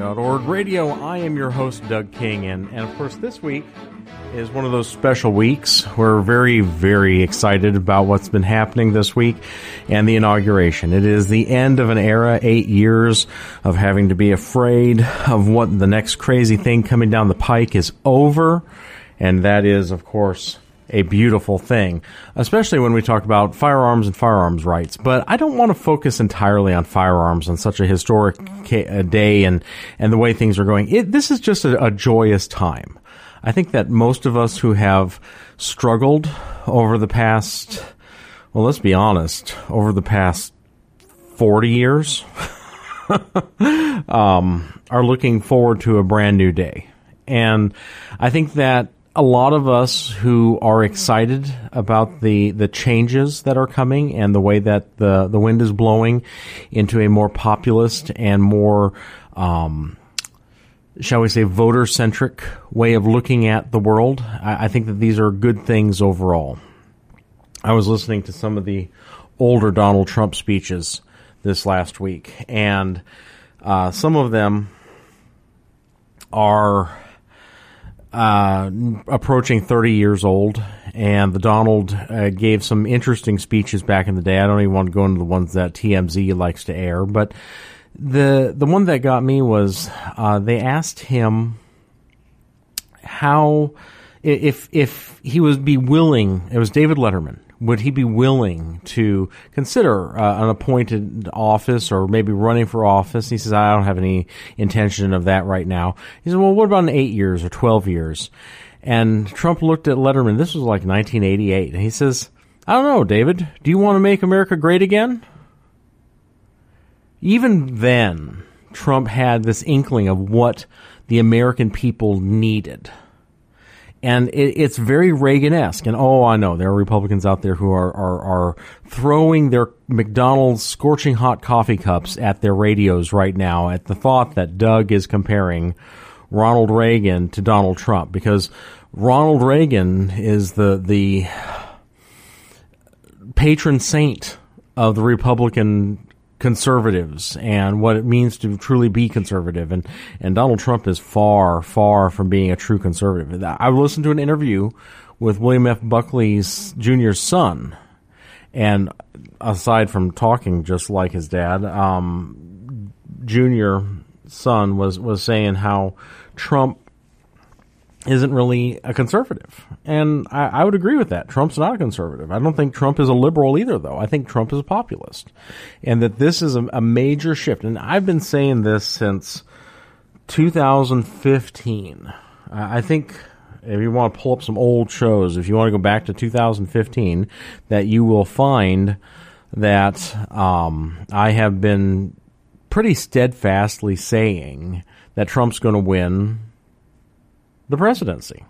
GeorgiaCarry.org radio. I am your host, Doug King, and, and of course, this week is one of those special weeks. We're very, very excited about what's been happening this week and the inauguration. It is the end of an era, eight years of having to be afraid of what the next crazy thing coming down the pike is over, and that is, of course, a beautiful thing, especially when we talk about firearms and firearms rights. But I don't want to focus entirely on firearms on such a historic day and, and the way things are going. It, this is just a, a joyous time. I think that most of us who have struggled over the past, well, let's be honest, over the past 40 years, um, are looking forward to a brand new day. And I think that a lot of us who are excited about the the changes that are coming and the way that the the wind is blowing into a more populist and more um, shall we say voter centric way of looking at the world I, I think that these are good things overall. I was listening to some of the older donald trump speeches this last week and uh, some of them are uh, approaching 30 years old, and the Donald uh, gave some interesting speeches back in the day. I don't even want to go into the ones that TMZ likes to air, but the the one that got me was uh, they asked him how if if he would be willing. It was David Letterman would he be willing to consider uh, an appointed office or maybe running for office? He says, I don't have any intention of that right now. He said, well, what about in eight years or 12 years? And Trump looked at Letterman. This was like 1988. And he says, I don't know, David. Do you want to make America great again? Even then, Trump had this inkling of what the American people needed and it, it's very Reagan-esque. And oh, I know there are Republicans out there who are, are, are throwing their McDonald's scorching hot coffee cups at their radios right now at the thought that Doug is comparing Ronald Reagan to Donald Trump because Ronald Reagan is the the patron saint of the Republican conservatives and what it means to truly be conservative. And, and Donald Trump is far, far from being a true conservative. I listened to an interview with William F. Buckley's Jr.'s son. And aside from talking just like his dad, um, Jr. son was, was saying how Trump isn't really a conservative. And I, I, would agree with that. Trump's not a conservative. I don't think Trump is a liberal either, though. I think Trump is a populist. And that this is a, a major shift. And I've been saying this since 2015. I think if you want to pull up some old shows, if you want to go back to 2015, that you will find that um, I have been pretty steadfastly saying that Trump's going to win the presidency.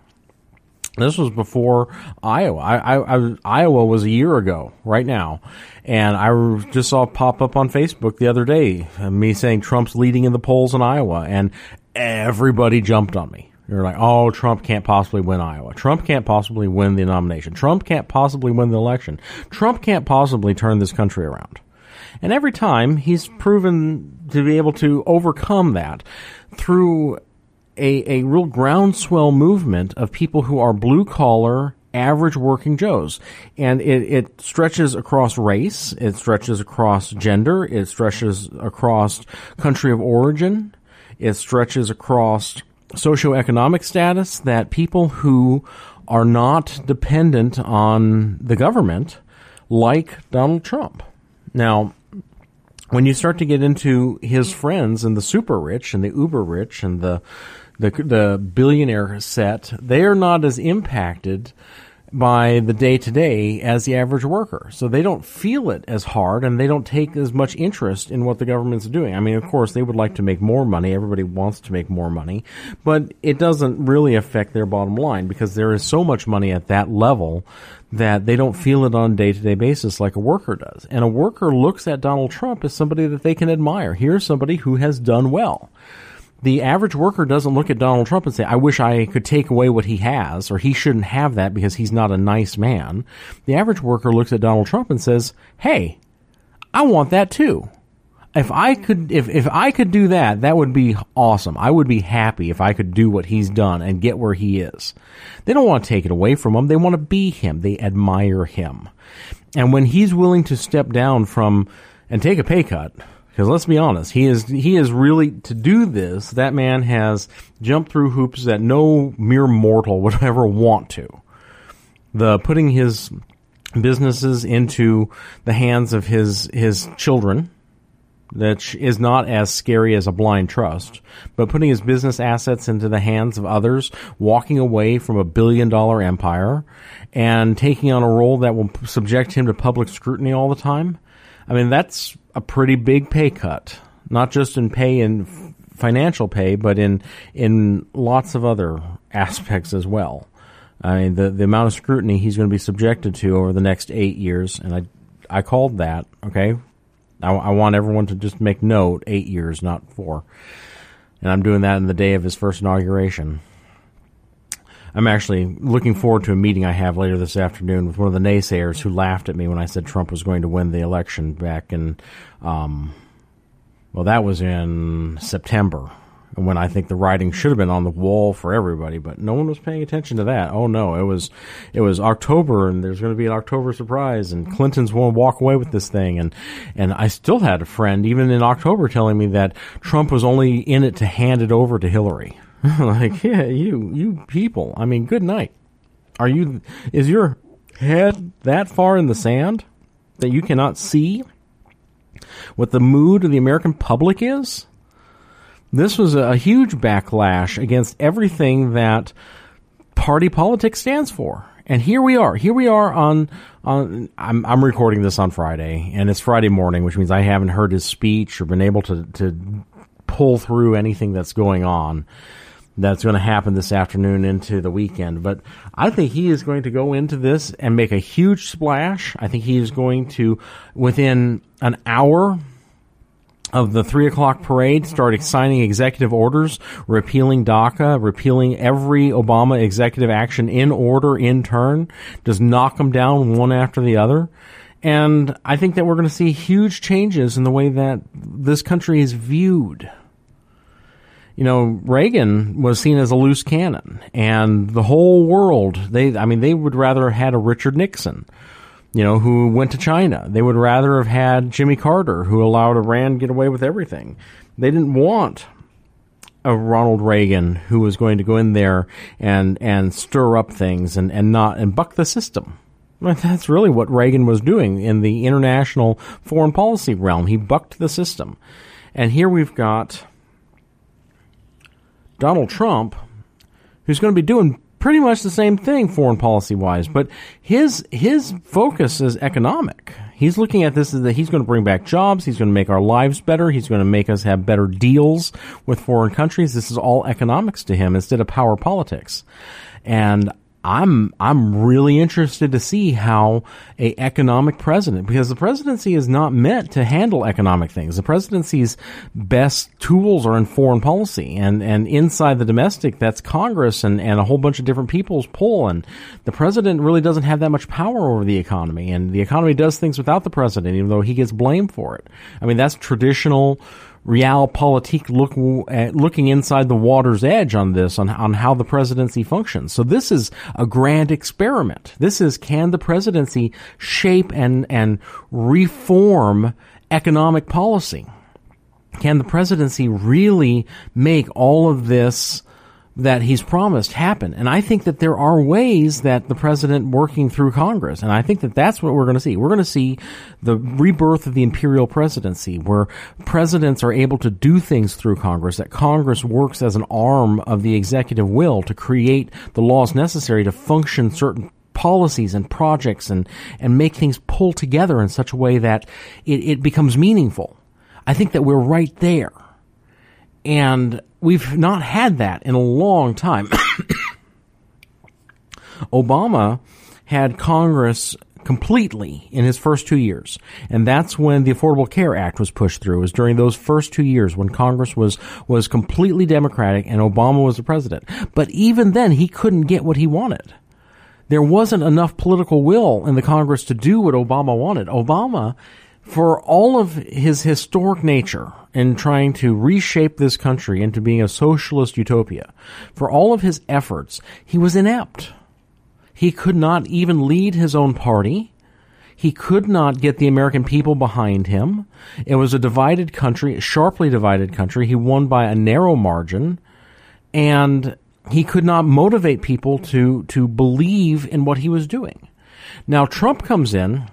This was before Iowa. I, I, I, Iowa was a year ago, right now, and I just saw pop up on Facebook the other day me saying Trump's leading in the polls in Iowa, and everybody jumped on me. They're like, "Oh, Trump can't possibly win Iowa. Trump can't possibly win the nomination. Trump can't possibly win the election. Trump can't possibly turn this country around." And every time he's proven to be able to overcome that through a, a real groundswell movement of people who are blue collar, average working Joes. And it, it stretches across race, it stretches across gender, it stretches across country of origin, it stretches across socioeconomic status that people who are not dependent on the government like Donald Trump. Now, when you start to get into his friends and the super rich and the uber rich and the the the billionaire set, they are not as impacted by the day to day as the average worker. So they don't feel it as hard and they don't take as much interest in what the government's doing. I mean, of course, they would like to make more money. Everybody wants to make more money, but it doesn't really affect their bottom line because there is so much money at that level that they don't feel it on a day to day basis like a worker does. And a worker looks at Donald Trump as somebody that they can admire. Here's somebody who has done well the average worker doesn't look at Donald Trump and say, I wish I could take away what he has, or he shouldn't have that because he's not a nice man. The average worker looks at Donald Trump and says, Hey, I want that too. If I could, if, if I could do that, that would be awesome. I would be happy if I could do what he's done and get where he is. They don't want to take it away from him. They want to be him. They admire him. And when he's willing to step down from and take a pay cut, because let's be honest, he is he is really to do this. That man has jumped through hoops that no mere mortal would ever want to. The putting his businesses into the hands of his his children that is not as scary as a blind trust, but putting his business assets into the hands of others, walking away from a billion dollar empire, and taking on a role that will subject him to public scrutiny all the time. I mean, that's a pretty big pay cut, not just in pay and financial pay, but in in lots of other aspects as well. I mean, the the amount of scrutiny he's going to be subjected to over the next eight years, and I I called that. Okay, I, I want everyone to just make note: eight years, not four. And I'm doing that in the day of his first inauguration. I'm actually looking forward to a meeting I have later this afternoon with one of the naysayers who laughed at me when I said Trump was going to win the election back in, um, well, that was in September when I think the writing should have been on the wall for everybody, but no one was paying attention to that. Oh no, it was it was October, and there's going to be an October surprise, and Clinton's going to walk away with this thing, and and I still had a friend even in October telling me that Trump was only in it to hand it over to Hillary. like, yeah, you, you people. I mean, good night. Are you, is your head that far in the sand that you cannot see what the mood of the American public is? This was a huge backlash against everything that party politics stands for. And here we are. Here we are on on I'm I'm recording this on Friday and it's Friday morning, which means I haven't heard his speech or been able to to pull through anything that's going on that's going to happen this afternoon into the weekend. But I think he is going to go into this and make a huge splash. I think he is going to, within an hour of the three o'clock parade, start signing executive orders, repealing DACA, repealing every Obama executive action in order, in turn, just knock them down one after the other. And I think that we're going to see huge changes in the way that this country is viewed you know, Reagan was seen as a loose cannon, and the whole world, they, I mean, they would rather have had a Richard Nixon, you know, who went to China. They would rather have had Jimmy Carter, who allowed Iran get away with everything. They didn't want a Ronald Reagan who was going to go in there and, and stir up things and, and not, and buck the system. That's really what Reagan was doing in the international foreign policy realm. He bucked the system. And here we've got Donald Trump, who's going to be doing pretty much the same thing foreign policy wise, but his his focus is economic. He's looking at this as that he's going to bring back jobs, he's going to make our lives better, he's going to make us have better deals with foreign countries. This is all economics to him instead of power politics. And I'm I'm really interested to see how a economic president because the presidency is not meant to handle economic things. The presidency's best tools are in foreign policy and, and inside the domestic that's Congress and, and a whole bunch of different people's pull and the president really doesn't have that much power over the economy and the economy does things without the president even though he gets blamed for it. I mean that's traditional realpolitik look, uh, looking inside the water's edge on this, on, on how the presidency functions. So this is a grand experiment. This is can the presidency shape and, and reform economic policy? Can the presidency really make all of this that he's promised happen. And I think that there are ways that the president working through Congress, and I think that that's what we're going to see. We're going to see the rebirth of the imperial presidency, where presidents are able to do things through Congress, that Congress works as an arm of the executive will to create the laws necessary to function certain policies and projects and, and make things pull together in such a way that it, it becomes meaningful. I think that we're right there. And we've not had that in a long time. Obama had Congress completely in his first two years. And that's when the Affordable Care Act was pushed through. It was during those first two years when Congress was, was completely Democratic and Obama was the president. But even then, he couldn't get what he wanted. There wasn't enough political will in the Congress to do what Obama wanted. Obama, for all of his historic nature in trying to reshape this country into being a socialist utopia, for all of his efforts, he was inept he could not even lead his own party. He could not get the American people behind him. It was a divided country, a sharply divided country. He won by a narrow margin. And he could not motivate people to, to believe in what he was doing. Now, Trump comes in,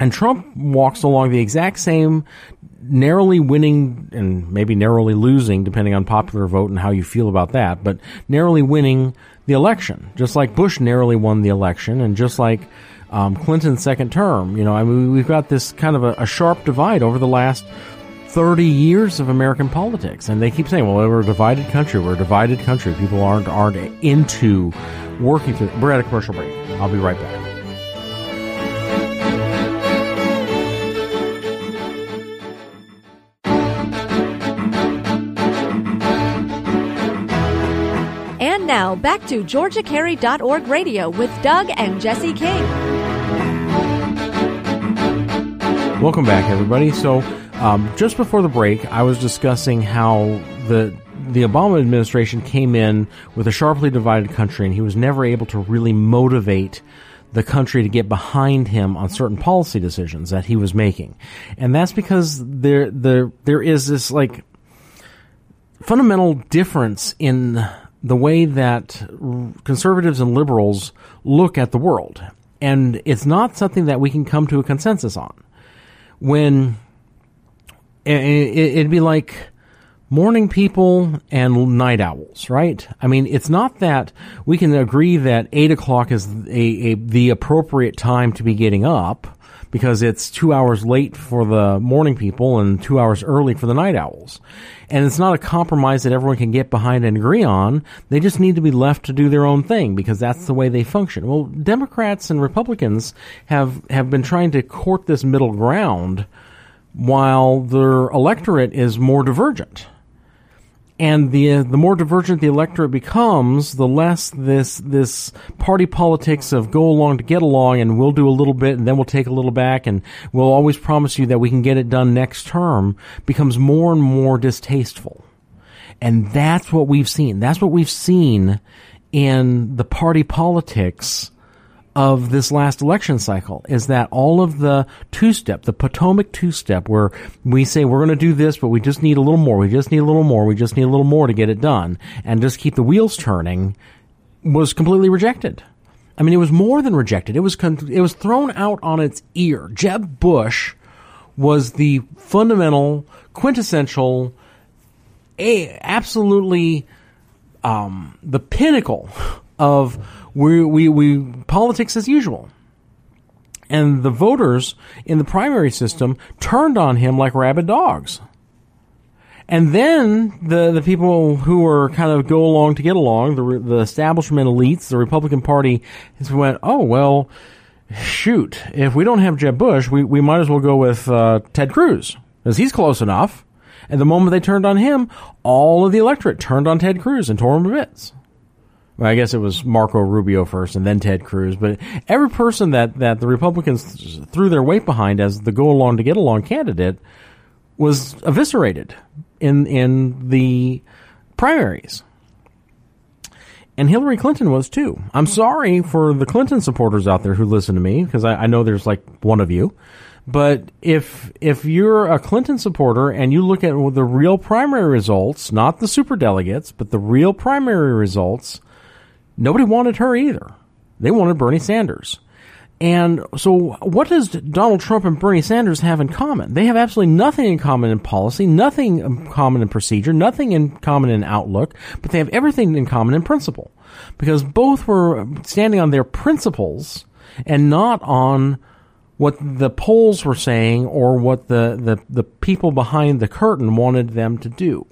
and Trump walks along the exact same narrowly winning and maybe narrowly losing, depending on popular vote and how you feel about that, but narrowly winning the election, just like Bush narrowly won the election, and just like um, Clinton's second term. You know, I mean, we've got this kind of a, a, sharp divide over the last 30 years of American politics, and they keep saying, "Well, we're a divided country. We're a divided country. People aren't aren't into working through." We're at a commercial break. I'll be right back. Now, back to GeorgiaCarry.org radio with Doug and Jesse King. Welcome back, everybody. So, um, just before the break, I was discussing how the the Obama administration came in with a sharply divided country, and he was never able to really motivate the country to get behind him on certain policy decisions that he was making, and that's because there there there is this like fundamental difference in the way that conservatives and liberals look at the world. And it's not something that we can come to a consensus on. When it'd be like morning people and night owls, right? I mean, it's not that we can agree that eight o'clock is a, a, the appropriate time to be getting up because it's two hours late for the morning people and two hours early for the night owls. And it's not a compromise that everyone can get behind and agree on. They just need to be left to do their own thing because that's the way they function. Well, Democrats and Republicans have, have been trying to court this middle ground while their electorate is more divergent and the uh, the more divergent the electorate becomes, the less this this party politics of go along to get along, and we'll do a little bit, and then we'll take a little back, and we'll always promise you that we can get it done next term, becomes more and more distasteful, and that's what we've seen. That's what we've seen in the party politics of this last election cycle is that all of the two step, the Potomac two step, where we say we're going to do this, but we just need a little more, we just need a little more, we just need a little more to get it done, and just keep the wheels turning, was completely rejected. I mean, it was more than rejected. It was con- it was thrown out on its ear. Jeb Bush was the fundamental, quintessential, a absolutely um, the pinnacle of we, we, we politics as usual. And the voters in the primary system turned on him like rabid dogs. And then the the people who were kind of go along to get along, the the establishment elites, the Republican Party, went, oh well, shoot, if we don't have Jeb Bush, we, we might as well go with uh, Ted Cruz because he's close enough. And the moment they turned on him, all of the electorate turned on Ted Cruz and tore him to bits. Well, I guess it was Marco Rubio first and then Ted Cruz. But every person that, that the Republicans threw their weight behind as the go along to get along candidate was eviscerated in, in the primaries. And Hillary Clinton was too. I'm sorry for the Clinton supporters out there who listen to me because I, I know there's like one of you. But if if you're a Clinton supporter and you look at the real primary results, not the super delegates, but the real primary results, Nobody wanted her either. They wanted Bernie Sanders. And so, what does Donald Trump and Bernie Sanders have in common? They have absolutely nothing in common in policy, nothing in common in procedure, nothing in common in outlook, but they have everything in common in principle. Because both were standing on their principles and not on what the polls were saying or what the, the, the people behind the curtain wanted them to do.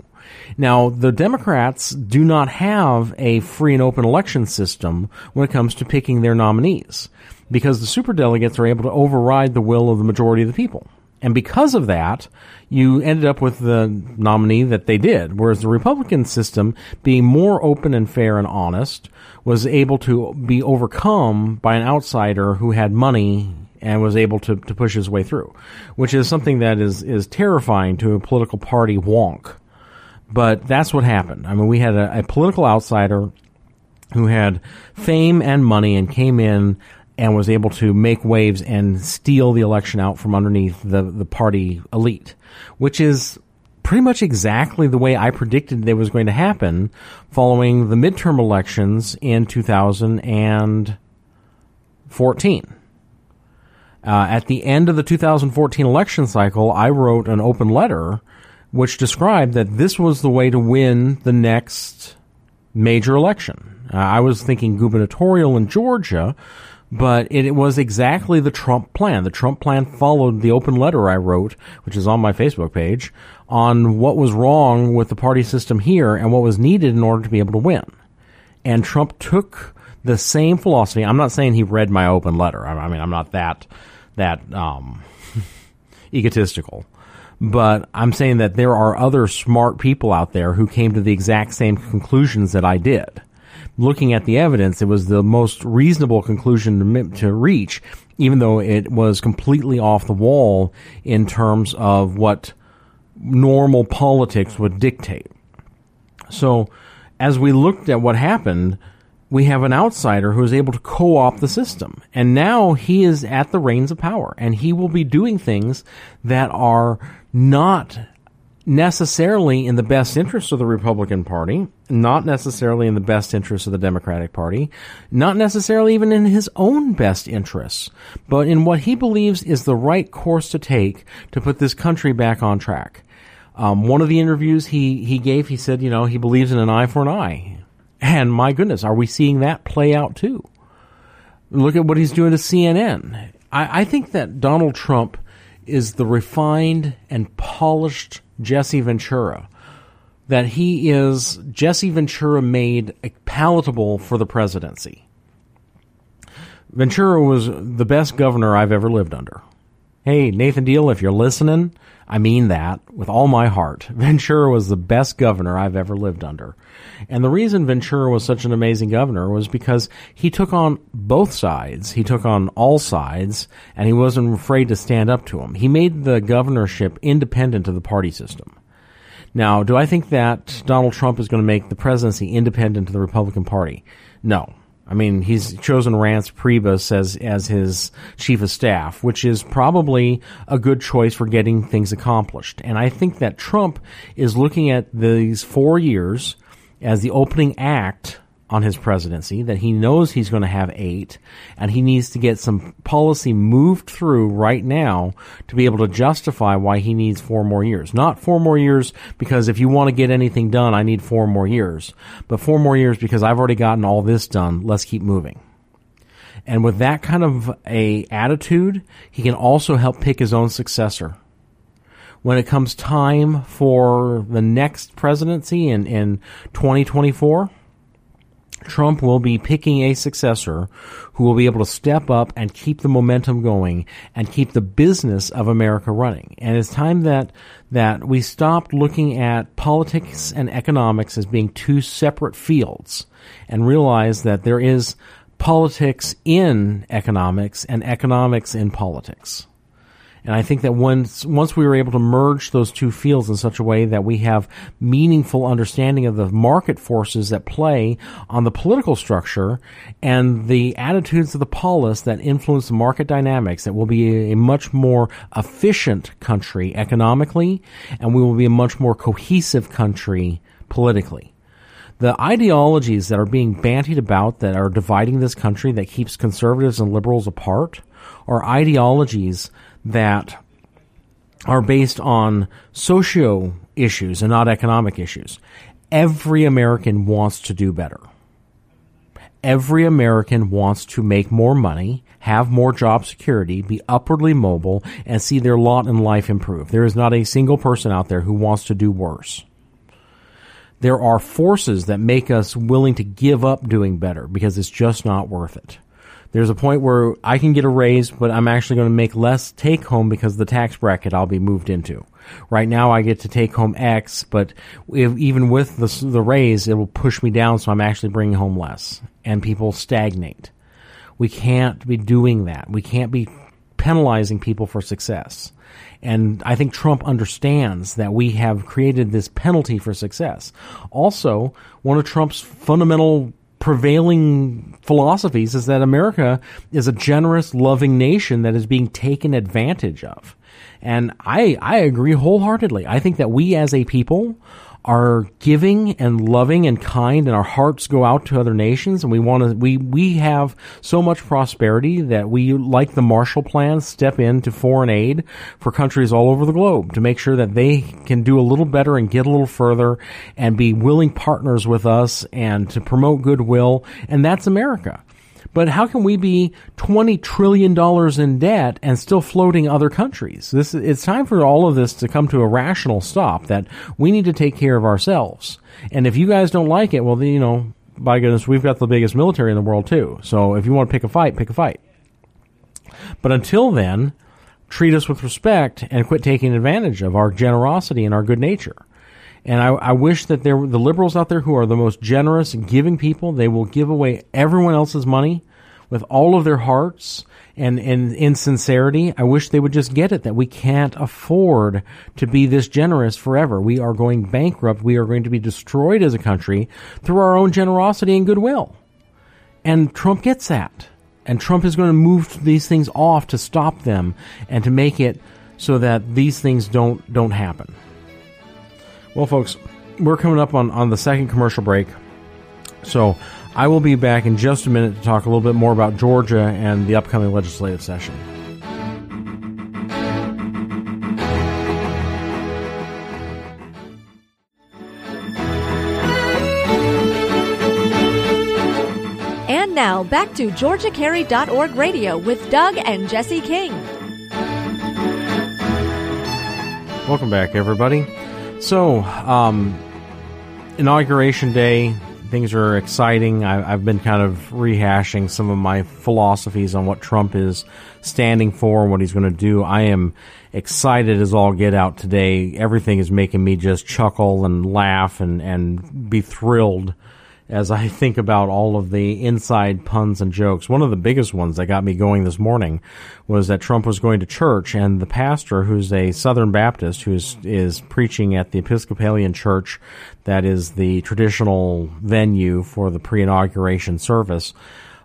Now, the Democrats do not have a free and open election system when it comes to picking their nominees because the superdelegates are able to override the will of the majority of the people. And because of that, you ended up with the nominee that they did. Whereas the Republican system, being more open and fair and honest, was able to be overcome by an outsider who had money and was able to, to push his way through, which is something that is, is terrifying to a political party wonk. But that's what happened. I mean, we had a, a political outsider who had fame and money and came in and was able to make waves and steal the election out from underneath the, the party elite, which is pretty much exactly the way I predicted that was going to happen following the midterm elections in 2014. Uh, at the end of the 2014 election cycle, I wrote an open letter which described that this was the way to win the next major election. Uh, I was thinking gubernatorial in Georgia, but it, it, was exactly the Trump plan. The Trump plan followed the open letter I wrote, which is on my Facebook page, on what was wrong with the party system here and what was needed in order to be able to win. And Trump took the same philosophy. I'm not saying he read my open letter. I, I mean, I'm not that that um, egotistical. But I'm saying that there are other smart people out there who came to the exact same conclusions that I did looking at the evidence, it was the most reasonable conclusion to, to reach, even though it was completely off the wall in terms of what normal politics would dictate. So, as we looked at what happened, we have an outsider who is able to co-opt the system. And now he is at the reins of power and he will be doing things that are not necessarily in the best interest of the Republican Party, not necessarily in the best interest of the Democratic Party, not necessarily even in his own best interests, but in what he believes is the right course to take to put this country back on track. Um, one of the interviews he, he gave, he said, you know, he believes in an eye for an eye. And my goodness, are we seeing that play out too? Look at what he's doing to CNN. I, I think that Donald Trump is the refined and polished Jesse Ventura. That he is Jesse Ventura made palatable for the presidency. Ventura was the best governor I've ever lived under. Hey, Nathan Deal, if you're listening, I mean that with all my heart. Ventura was the best governor I've ever lived under. And the reason Ventura was such an amazing governor was because he took on both sides. He took on all sides, and he wasn't afraid to stand up to them. He made the governorship independent of the party system. Now, do I think that Donald Trump is going to make the presidency independent of the Republican Party? No. I mean, he's chosen Reince Priebus as as his chief of staff, which is probably a good choice for getting things accomplished. And I think that Trump is looking at these four years as the opening act on his presidency, that he knows he's going to have eight, and he needs to get some policy moved through right now to be able to justify why he needs four more years. Not four more years because if you want to get anything done, I need four more years, but four more years because I've already gotten all this done. Let's keep moving. And with that kind of a attitude, he can also help pick his own successor when it comes time for the next presidency in, in 2024, Trump will be picking a successor who will be able to step up and keep the momentum going and keep the business of America running. And it's time that that we stopped looking at politics and economics as being two separate fields and realize that there is politics in economics and economics in politics. And I think that once once we were able to merge those two fields in such a way that we have meaningful understanding of the market forces that play on the political structure and the attitudes of the polis that influence the market dynamics, that will be a much more efficient country economically, and we will be a much more cohesive country politically. The ideologies that are being bantied about that are dividing this country that keeps conservatives and liberals apart are ideologies that are based on socio issues and not economic issues. Every American wants to do better. Every American wants to make more money, have more job security, be upwardly mobile, and see their lot in life improve. There is not a single person out there who wants to do worse. There are forces that make us willing to give up doing better because it's just not worth it. There's a point where I can get a raise, but I'm actually going to make less take home because the tax bracket I'll be moved into. Right now I get to take home X, but if, even with the, the raise, it will push me down, so I'm actually bringing home less. And people stagnate. We can't be doing that. We can't be penalizing people for success. And I think Trump understands that we have created this penalty for success. Also, one of Trump's fundamental prevailing philosophies is that America is a generous, loving nation that is being taken advantage of. And I, I agree wholeheartedly. I think that we as a people are giving and loving and kind and our hearts go out to other nations and we want to we we have so much prosperity that we like the Marshall Plan step into foreign aid for countries all over the globe to make sure that they can do a little better and get a little further and be willing partners with us and to promote goodwill and that's America. But how can we be $20 trillion in debt and still floating other countries? This, it's time for all of this to come to a rational stop that we need to take care of ourselves. And if you guys don't like it, well, then, you know, by goodness, we've got the biggest military in the world too. So if you want to pick a fight, pick a fight. But until then, treat us with respect and quit taking advantage of our generosity and our good nature. And I, I wish that there were the liberals out there who are the most generous and giving people. They will give away everyone else's money with all of their hearts and, and in. I wish they would just get it that we can't afford to be this generous forever. We are going bankrupt. We are going to be destroyed as a country through our own generosity and goodwill. And Trump gets that. And Trump is going to move these things off to stop them and to make it so that these things don't don't happen. Well, folks, we're coming up on, on the second commercial break. So I will be back in just a minute to talk a little bit more about Georgia and the upcoming legislative session. And now back to GeorgiaCarry.org radio with Doug and Jesse King. Welcome back, everybody. So, um, inauguration day, things are exciting. I, have been kind of rehashing some of my philosophies on what Trump is standing for and what he's going to do. I am excited as all get out today. Everything is making me just chuckle and laugh and, and be thrilled as I think about all of the inside puns and jokes. One of the biggest ones that got me going this morning was that Trump was going to church and the pastor, who's a Southern Baptist, who is, is preaching at the Episcopalian church that is the traditional venue for the pre-inauguration service,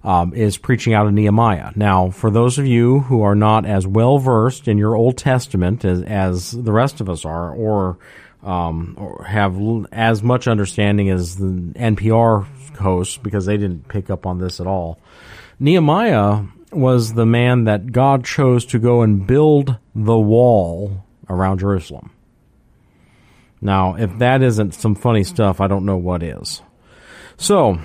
um, is preaching out of Nehemiah. Now, for those of you who are not as well versed in your Old Testament as, as the rest of us are, or um, or have as much understanding as the NPR hosts because they didn't pick up on this at all. Nehemiah was the man that God chose to go and build the wall around Jerusalem. Now, if that isn't some funny stuff, I don't know what is. So,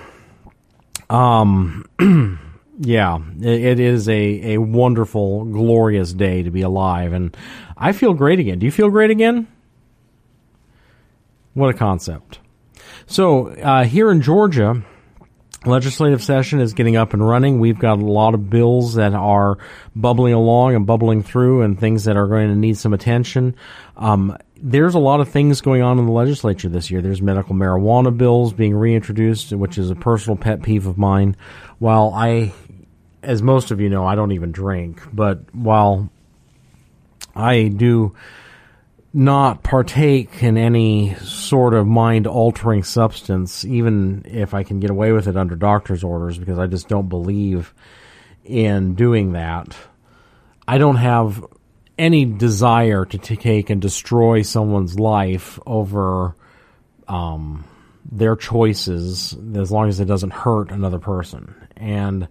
um, yeah, it, it is a, a wonderful, glorious day to be alive, and I feel great again. Do you feel great again? What a concept. So, uh, here in Georgia, legislative session is getting up and running. We've got a lot of bills that are bubbling along and bubbling through and things that are going to need some attention. Um, there's a lot of things going on in the legislature this year. There's medical marijuana bills being reintroduced, which is a personal pet peeve of mine. While I, as most of you know, I don't even drink, but while I do not partake in any sort of mind altering substance, even if I can get away with it under doctor's orders, because I just don't believe in doing that. I don't have any desire to take and destroy someone's life over um, their choices as long as it doesn't hurt another person. And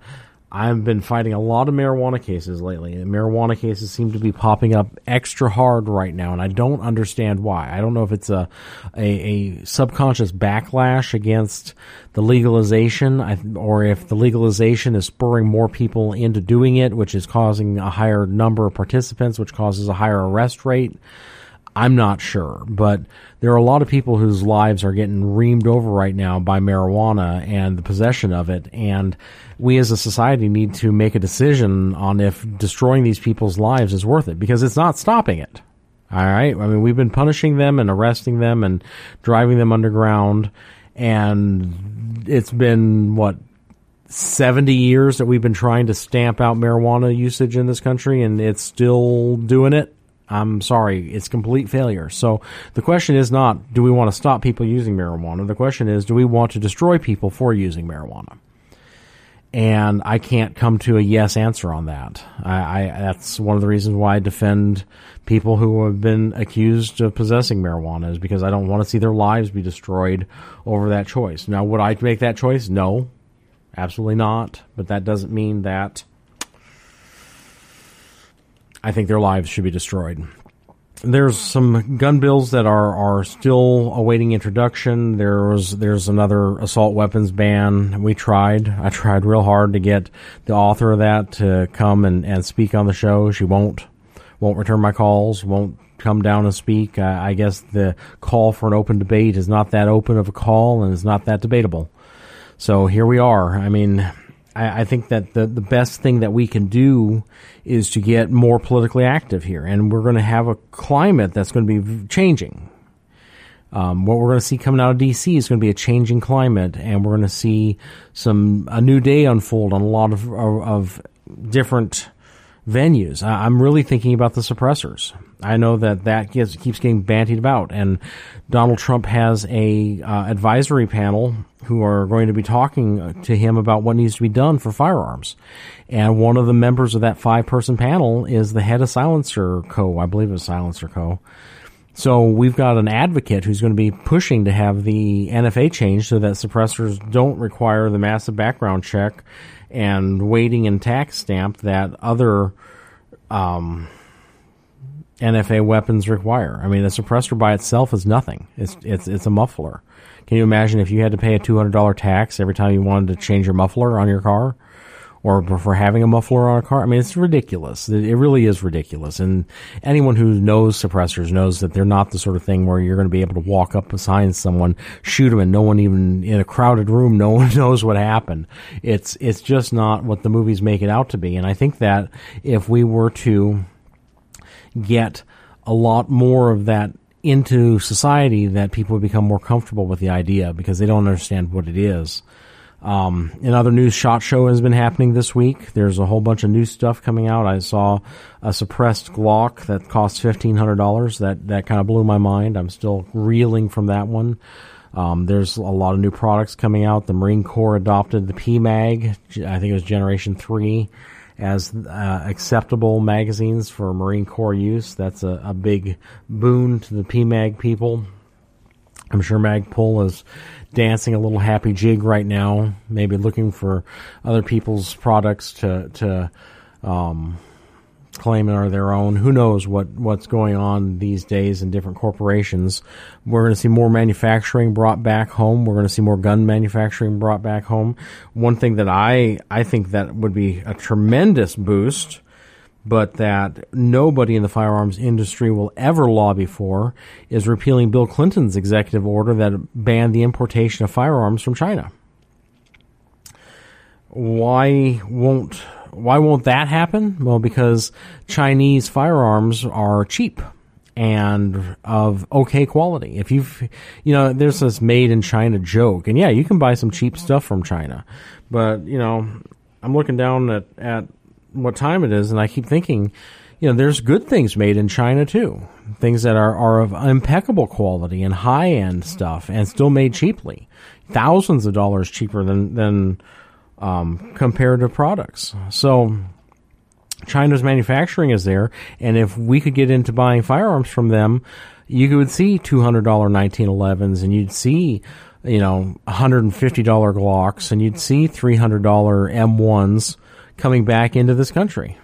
I've been fighting a lot of marijuana cases lately. Marijuana cases seem to be popping up extra hard right now, and I don't understand why. I don't know if it's a a, a subconscious backlash against the legalization, or if the legalization is spurring more people into doing it, which is causing a higher number of participants, which causes a higher arrest rate. I'm not sure, but there are a lot of people whose lives are getting reamed over right now by marijuana and the possession of it. And we as a society need to make a decision on if destroying these people's lives is worth it because it's not stopping it. All right. I mean, we've been punishing them and arresting them and driving them underground. And it's been, what, 70 years that we've been trying to stamp out marijuana usage in this country and it's still doing it. I'm sorry, it's complete failure. So the question is not, do we want to stop people using marijuana? The question is, do we want to destroy people for using marijuana? And I can't come to a yes answer on that. I, I that's one of the reasons why I defend people who have been accused of possessing marijuana is because I don't want to see their lives be destroyed over that choice. Now, would I make that choice? No, absolutely not. But that doesn't mean that I think their lives should be destroyed. There's some gun bills that are, are still awaiting introduction. There's there's another assault weapons ban. We tried. I tried real hard to get the author of that to come and, and speak on the show. She won't won't return my calls. Won't come down and speak. I, I guess the call for an open debate is not that open of a call and is not that debatable. So here we are. I mean, I, I, think that the, the best thing that we can do is to get more politically active here. And we're going to have a climate that's going to be changing. Um, what we're going to see coming out of DC is going to be a changing climate, and we're going to see some a new day unfold on a lot of of, of different venues. I, am really thinking about the suppressors. I know that that gets, keeps getting bantied about, and Donald Trump has a uh, advisory panel who are going to be talking to him about what needs to be done for firearms. And one of the members of that five person panel is the head of SilencerCo. I believe it's SilencerCo. So we've got an advocate who's going to be pushing to have the NFA changed so that suppressors don't require the massive background check and waiting and tax stamp that other um, NFA weapons require. I mean, a suppressor by itself is nothing. It's mm-hmm. it's it's a muffler. Can you imagine if you had to pay a two hundred dollar tax every time you wanted to change your muffler on your car, or for having a muffler on a car? I mean, it's ridiculous. It really is ridiculous. And anyone who knows suppressors knows that they're not the sort of thing where you're going to be able to walk up behind someone, shoot them, and no one even in a crowded room, no one knows what happened. It's it's just not what the movies make it out to be. And I think that if we were to get a lot more of that into society that people become more comfortable with the idea because they don't understand what it is. Um, in other news, SHOT Show has been happening this week. There's a whole bunch of new stuff coming out. I saw a suppressed Glock that cost fifteen hundred dollars. That that kind of blew my mind. I'm still reeling from that one. Um, there's a lot of new products coming out. The Marine Corps adopted the PMag. I think it was Generation Three as uh, acceptable magazines for Marine Corps use. That's a, a big boon to the PMAG people. I'm sure Magpul is dancing a little happy jig right now, maybe looking for other people's products to to um, claim are their own. Who knows what, what's going on these days in different corporations. We're going to see more manufacturing brought back home. We're going to see more gun manufacturing brought back home. One thing that I, I think that would be a tremendous boost, but that nobody in the firearms industry will ever lobby for is repealing Bill Clinton's executive order that banned the importation of firearms from China. Why won't why won't that happen? Well, because Chinese firearms are cheap and of okay quality. If you've, you know, there's this made in China joke, and yeah, you can buy some cheap stuff from China, but you know, I'm looking down at at what time it is, and I keep thinking, you know, there's good things made in China too, things that are are of impeccable quality and high end stuff, and still made cheaply, thousands of dollars cheaper than than um, comparative products. So China's manufacturing is there, and if we could get into buying firearms from them, you would see two hundred dollar nineteen elevens, and you'd see you know, $150 Glocks and you'd see $300 M1s coming back into this country.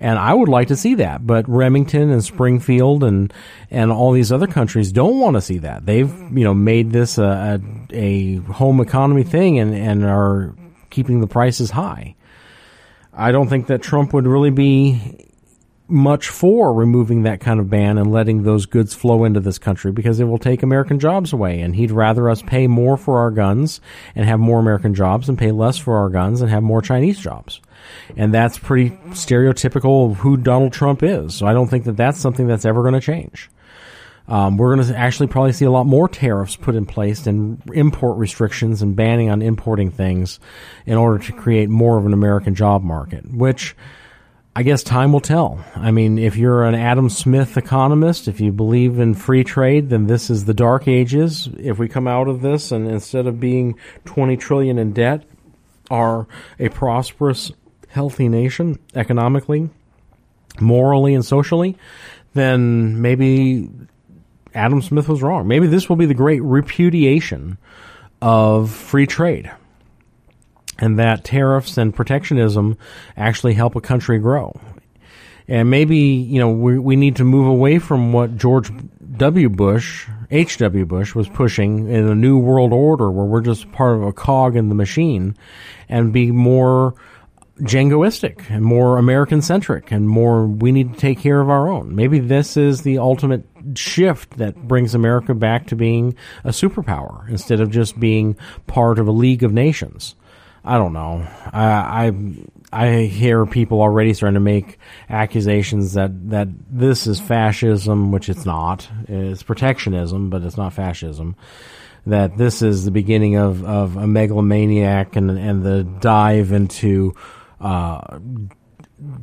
And I would like to see that, but Remington and Springfield and and all these other countries don't want to see that. They've you know made this a, a, a home economy thing and and are keeping the prices high. I don't think that Trump would really be much for removing that kind of ban and letting those goods flow into this country because it will take American jobs away. And he'd rather us pay more for our guns and have more American jobs and pay less for our guns and have more Chinese jobs. And that's pretty stereotypical of who Donald Trump is. So I don't think that that's something that's ever going to change. Um, we're going to actually probably see a lot more tariffs put in place and import restrictions and banning on importing things in order to create more of an American job market, which I guess time will tell. I mean, if you're an Adam Smith economist, if you believe in free trade, then this is the dark ages. If we come out of this and instead of being 20 trillion in debt, are a prosperous, healthy nation economically, morally, and socially, then maybe Adam Smith was wrong. Maybe this will be the great repudiation of free trade and that tariffs and protectionism actually help a country grow. And maybe, you know, we, we need to move away from what George W. Bush, H.W. Bush, was pushing in a new world order where we're just part of a cog in the machine and be more jingoistic and more American centric and more we need to take care of our own. Maybe this is the ultimate shift that brings America back to being a superpower instead of just being part of a league of nations. I don't know. I, I I hear people already starting to make accusations that that this is fascism, which it's not. It's protectionism, but it's not fascism. That this is the beginning of, of a megalomaniac and and the dive into uh,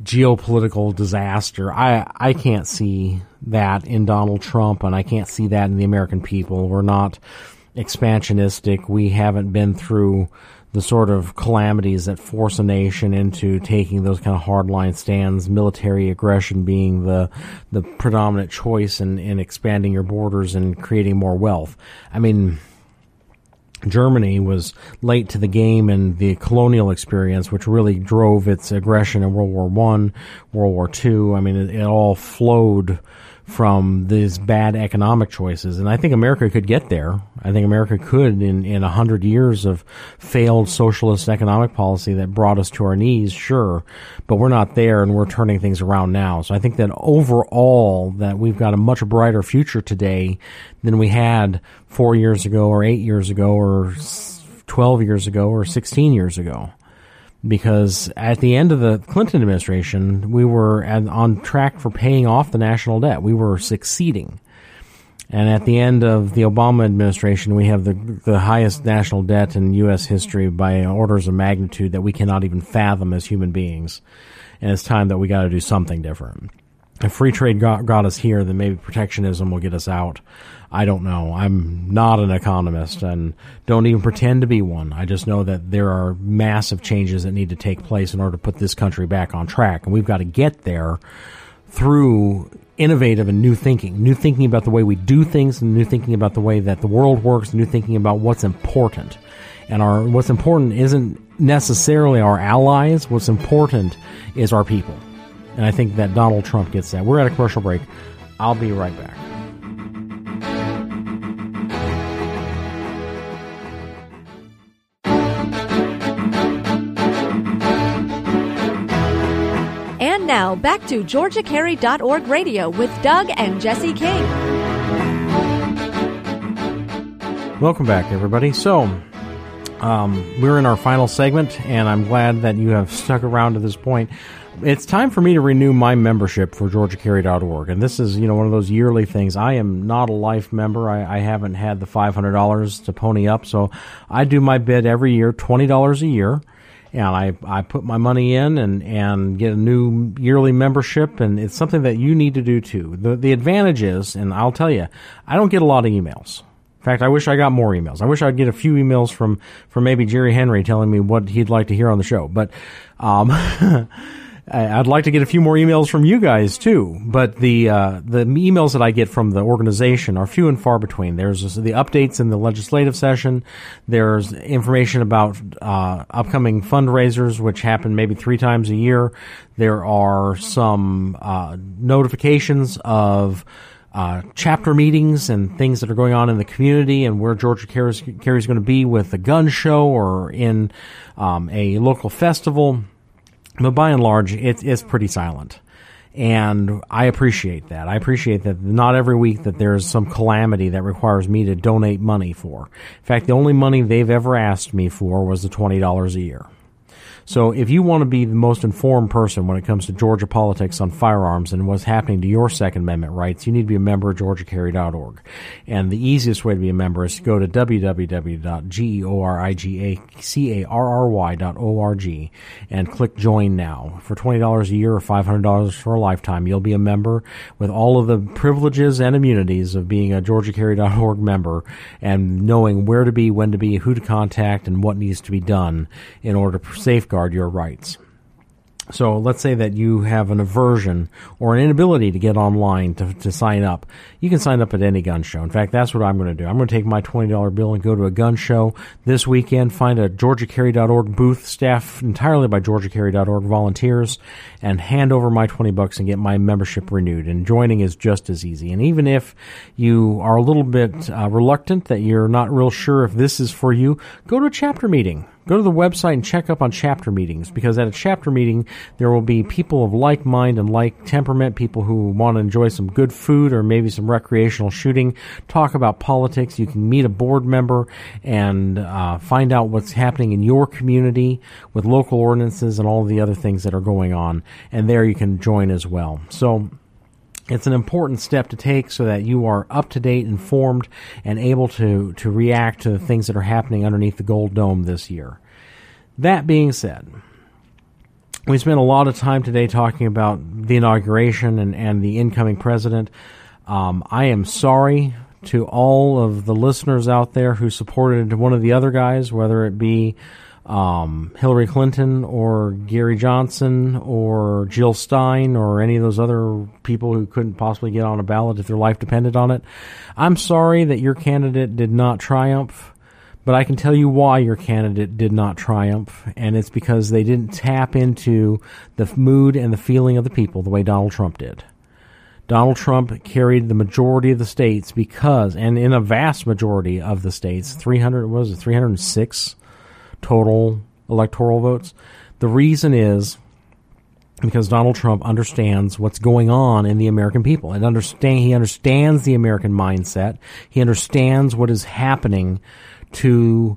geopolitical disaster. I I can't see that in Donald Trump, and I can't see that in the American people. We're not expansionistic. We haven't been through the sort of calamities that force a nation into taking those kind of hardline stands, military aggression being the the predominant choice in, in expanding your borders and creating more wealth. I mean, Germany was late to the game in the colonial experience, which really drove its aggression in World War One, World War Two. I. Mean, it, it all flowed from these bad economic choices. And I think America could get there. I think America could in, in a hundred years of failed socialist economic policy that brought us to our knees, sure. But we're not there and we're turning things around now. So I think that overall that we've got a much brighter future today than we had four years ago or eight years ago or 12 years ago or 16 years ago because at the end of the Clinton administration, we were at, on track for paying off the national debt. We were succeeding. And at the end of the Obama administration, we have the the highest national debt in U.S. history by orders of magnitude that we cannot even fathom as human beings. And it's time that we got to do something different. If free trade got, got us here, then maybe protectionism will get us out. I don't know. I'm not an economist and don't even pretend to be one. I just know that there are massive changes that need to take place in order to put this country back on track. And we've got to get there through innovative and new thinking, new thinking about the way we do things, and new thinking about the way that the world works, new thinking about what's important. And our what's important isn't necessarily our allies. What's important is our people. And I think that Donald Trump gets that. We're at a commercial break. I'll be right back. And now, back to GeorgiaCarry.org radio with Doug and Jesse King. Welcome back, everybody. So, um, we're in our final segment, and I'm glad that you have stuck around to this point. It's time for me to renew my membership for GeorgiaCarry.org, and this is, you know, one of those yearly things. I am not a life member. I, I haven't had the $500 to pony up, so I do my bid every year, $20 a year and I, I put my money in and, and get a new yearly membership and it's something that you need to do too. The the advantage is, and I'll tell you, I don't get a lot of emails. In fact, I wish I got more emails. I wish I'd get a few emails from, from maybe Jerry Henry telling me what he'd like to hear on the show. But um, I'd like to get a few more emails from you guys too, but the uh, the emails that I get from the organization are few and far between. There's the updates in the legislative session. There's information about uh, upcoming fundraisers, which happen maybe three times a year. There are some uh, notifications of. Uh, chapter meetings and things that are going on in the community and where Georgia Carry is going to be with a gun show or in um, a local festival. But by and large, it's, it's pretty silent. And I appreciate that. I appreciate that not every week that there's some calamity that requires me to donate money for. In fact, the only money they've ever asked me for was the $20 a year. So if you want to be the most informed person when it comes to Georgia politics on firearms and what's happening to your Second Amendment rights, you need to be a member of GeorgiaCarry.org. And the easiest way to be a member is to go to www.georgiacarry.org and click join now. For $20 a year or $500 for a lifetime, you'll be a member with all of the privileges and immunities of being a GeorgiaCarry.org member and knowing where to be, when to be, who to contact, and what needs to be done in order to safeguard safeguard your rights. So let's say that you have an aversion or an inability to get online to, to sign up. You can sign up at any gun show. In fact, that's what I'm going to do. I'm going to take my $20 bill and go to a gun show this weekend, find a GeorgiaCarry.org booth staffed entirely by GeorgiaCarry.org volunteers and hand over my 20 bucks and get my membership renewed. And joining is just as easy. And even if you are a little bit uh, reluctant that you're not real sure if this is for you, go to a chapter meeting Go to the website and check up on chapter meetings because at a chapter meeting there will be people of like mind and like temperament, people who want to enjoy some good food or maybe some recreational shooting, talk about politics. You can meet a board member and uh, find out what's happening in your community with local ordinances and all the other things that are going on. And there you can join as well. So it's an important step to take so that you are up to date, informed, and able to, to react to the things that are happening underneath the Gold Dome this year. That being said, we spent a lot of time today talking about the inauguration and, and the incoming president. Um, I am sorry to all of the listeners out there who supported one of the other guys, whether it be um, Hillary Clinton or Gary Johnson or Jill Stein or any of those other people who couldn't possibly get on a ballot if their life depended on it. I'm sorry that your candidate did not triumph, but I can tell you why your candidate did not triumph, and it's because they didn't tap into the mood and the feeling of the people the way Donald Trump did. Donald Trump carried the majority of the states because, and in a vast majority of the states, 300, was it, 306 total electoral votes. The reason is because Donald Trump understands what's going on in the American people and understand he understands the American mindset. He understands what is happening to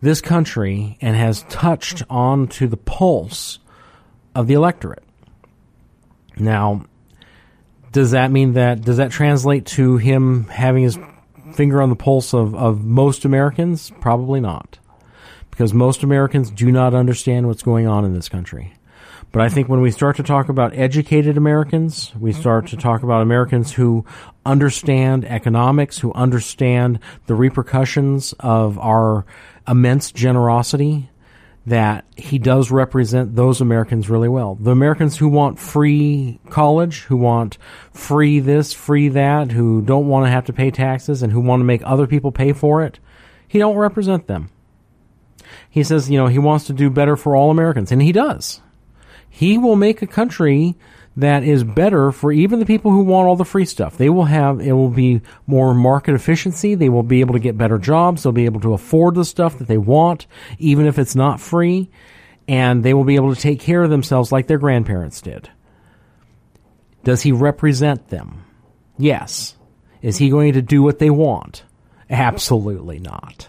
this country and has touched on to the pulse of the electorate. Now, does that mean that does that translate to him having his finger on the pulse of, of most Americans? Probably not because most Americans do not understand what's going on in this country. But I think when we start to talk about educated Americans, we start to talk about Americans who understand economics, who understand the repercussions of our immense generosity, that he does represent those Americans really well. The Americans who want free college, who want free this, free that, who don't want to have to pay taxes and who want to make other people pay for it, he don't represent them he says, you know, he wants to do better for all Americans, and he does. He will make a country that is better for even the people who want all the free stuff. They will have, it will be more market efficiency. They will be able to get better jobs. They'll be able to afford the stuff that they want, even if it's not free. And they will be able to take care of themselves like their grandparents did. Does he represent them? Yes. Is he going to do what they want? Absolutely not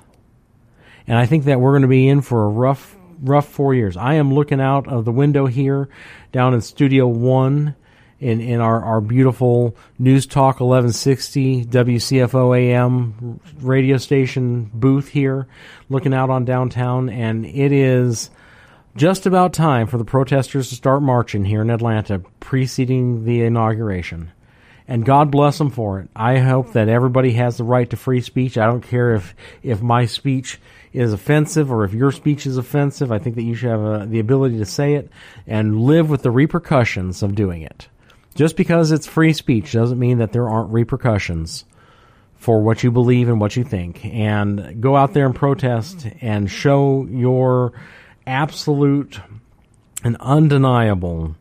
and I think that we're going to be in for a rough, rough four years. I am looking out of the window here, down in Studio One, in in our our beautiful News Talk 1160 WCFO AM radio station booth here, looking out on downtown, and it is just about time for the protesters to start marching here in Atlanta, preceding the inauguration. and God bless them for it. I hope that everybody has the right to free speech. I don't care if if my speech is offensive or if your speech is offensive. I think that you should have uh, the ability to say it and live with the repercussions of doing it. Just because it's free speech doesn't mean that there aren't repercussions for what you believe and what you think. And go out there and protest and show your absolute and undeniable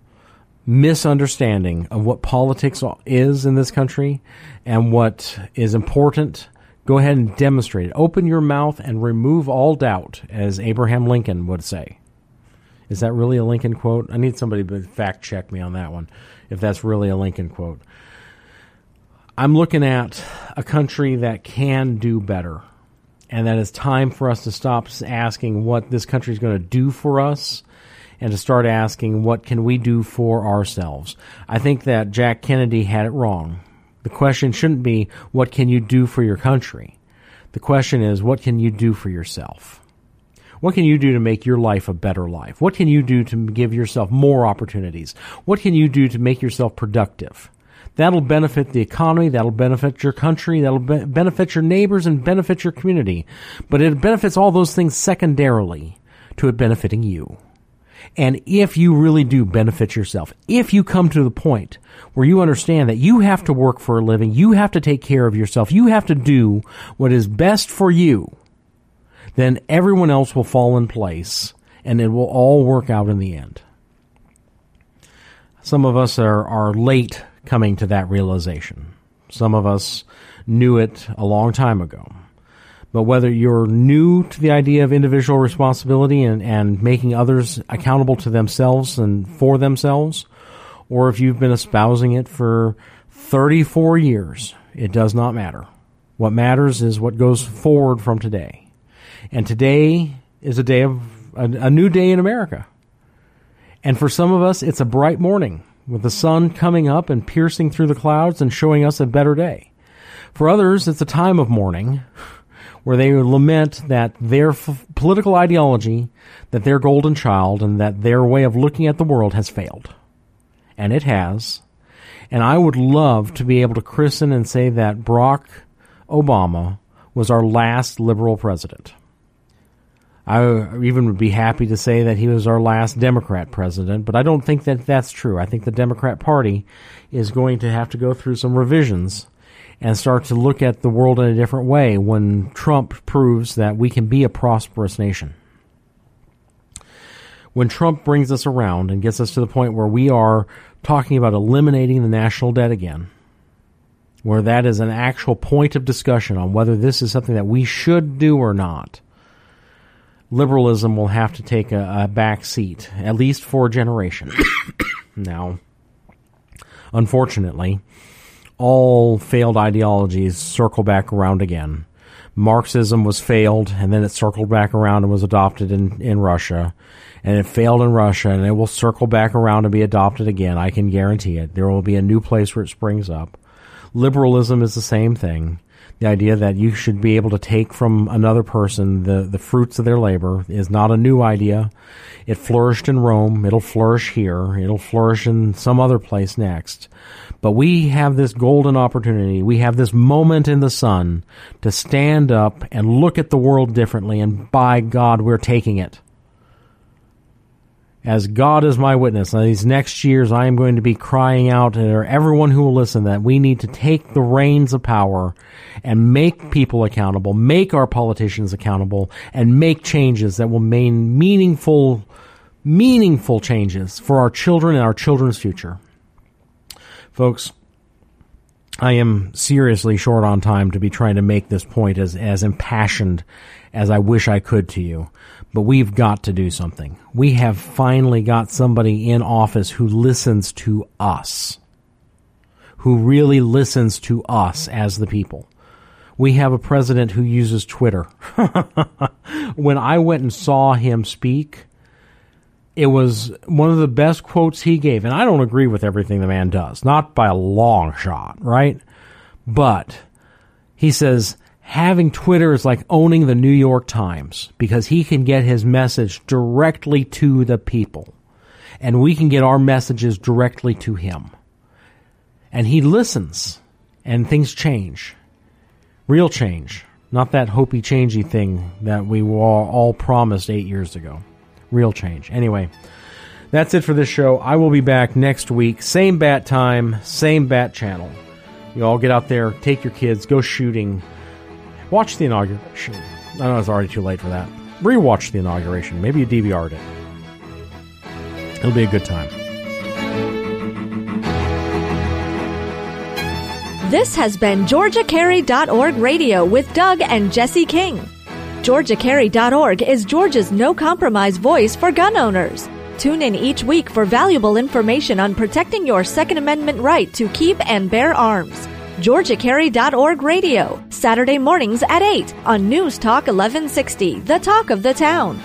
misunderstanding of what politics is in this country and what is important, go ahead and demonstrate it. Open your mouth and remove all doubt, as Abraham Lincoln would say. Is that really a Lincoln quote? I need somebody to fact check me on that one, if that's really a Lincoln quote. I'm looking at a country that can do better, and that it's time for us to stop asking what this country is going to do for us and to start asking what can we do for ourselves. I think that Jack Kennedy had it wrong. The question shouldn't be what can you do for your country? The question is what can you do for yourself? What can you do to make your life a better life? What can you do to give yourself more opportunities? What can you do to make yourself productive? That'll benefit the economy, that'll benefit your country, that'll be- benefit your neighbors and benefit your community. But it benefits all those things secondarily to it benefiting you. And if you really do benefit yourself, if you come to the point where you understand that you have to work for a living, you have to take care of yourself, you have to do what is best for you, then everyone else will fall in place and it will all work out in the end. Some of us are, are late coming to that realization. Some of us knew it a long time ago. But whether you're new to the idea of individual responsibility and, and making others accountable to themselves and for themselves, or if you've been espousing it for 34 years, it does not matter. What matters is what goes forward from today. And today is a day of a, a new day in America. And for some of us, it's a bright morning with the sun coming up and piercing through the clouds and showing us a better day. For others, it's a time of mourning where they lament that their f- political ideology, that their golden child, and that their way of looking at the world has failed. And it has. And I would love to be able to christen and say that Barack Obama was our last liberal president. I even would be happy to say that he was our last Democrat president, but I don't think that that's true. I think the Democrat Party is going to have to go through some revisions and start to look at the world in a different way when Trump proves that we can be a prosperous nation. When Trump brings us around and gets us to the point where we are talking about eliminating the national debt again, where that is an actual point of discussion on whether this is something that we should do or not, liberalism will have to take a, a back seat, at least for a generation. now, unfortunately, all failed ideologies circle back around again. Marxism was failed, and then it circled back around and was adopted in, in Russia. And it failed in Russia, and it will circle back around and be adopted again. I can guarantee it. There will be a new place where it springs up. Liberalism is the same thing. The idea that you should be able to take from another person the, the fruits of their labor is not a new idea. It flourished in Rome. It'll flourish here. It'll flourish in some other place next. But we have this golden opportunity. We have this moment in the sun to stand up and look at the world differently. And by God, we're taking it. As God is my witness, in these next years, I am going to be crying out to everyone who will listen that we need to take the reins of power and make people accountable, make our politicians accountable, and make changes that will mean meaningful, meaningful changes for our children and our children's future. Folks, I am seriously short on time to be trying to make this point as, as impassioned as I wish I could to you. But we've got to do something. We have finally got somebody in office who listens to us. Who really listens to us as the people. We have a president who uses Twitter. when I went and saw him speak, it was one of the best quotes he gave. And I don't agree with everything the man does, not by a long shot, right? But he says having Twitter is like owning the New York Times because he can get his message directly to the people. And we can get our messages directly to him. and he listens, and things change. Real change. Not that hopey changey thing that we were all promised eight years ago. Real change. Anyway, that's it for this show. I will be back next week. Same bat time, same bat channel. You all get out there, take your kids, go shooting, watch the inauguration. I know it's already too late for that. Rewatch the inauguration. Maybe you DVR'd it. It'll be a good time. This has been GeorgiaCarry.org Radio with Doug and Jesse King. GeorgiaCarry.org is Georgia's no compromise voice for gun owners. Tune in each week for valuable information on protecting your Second Amendment right to keep and bear arms. GeorgiaCarry.org Radio, Saturday mornings at 8 on News Talk 1160, the talk of the town.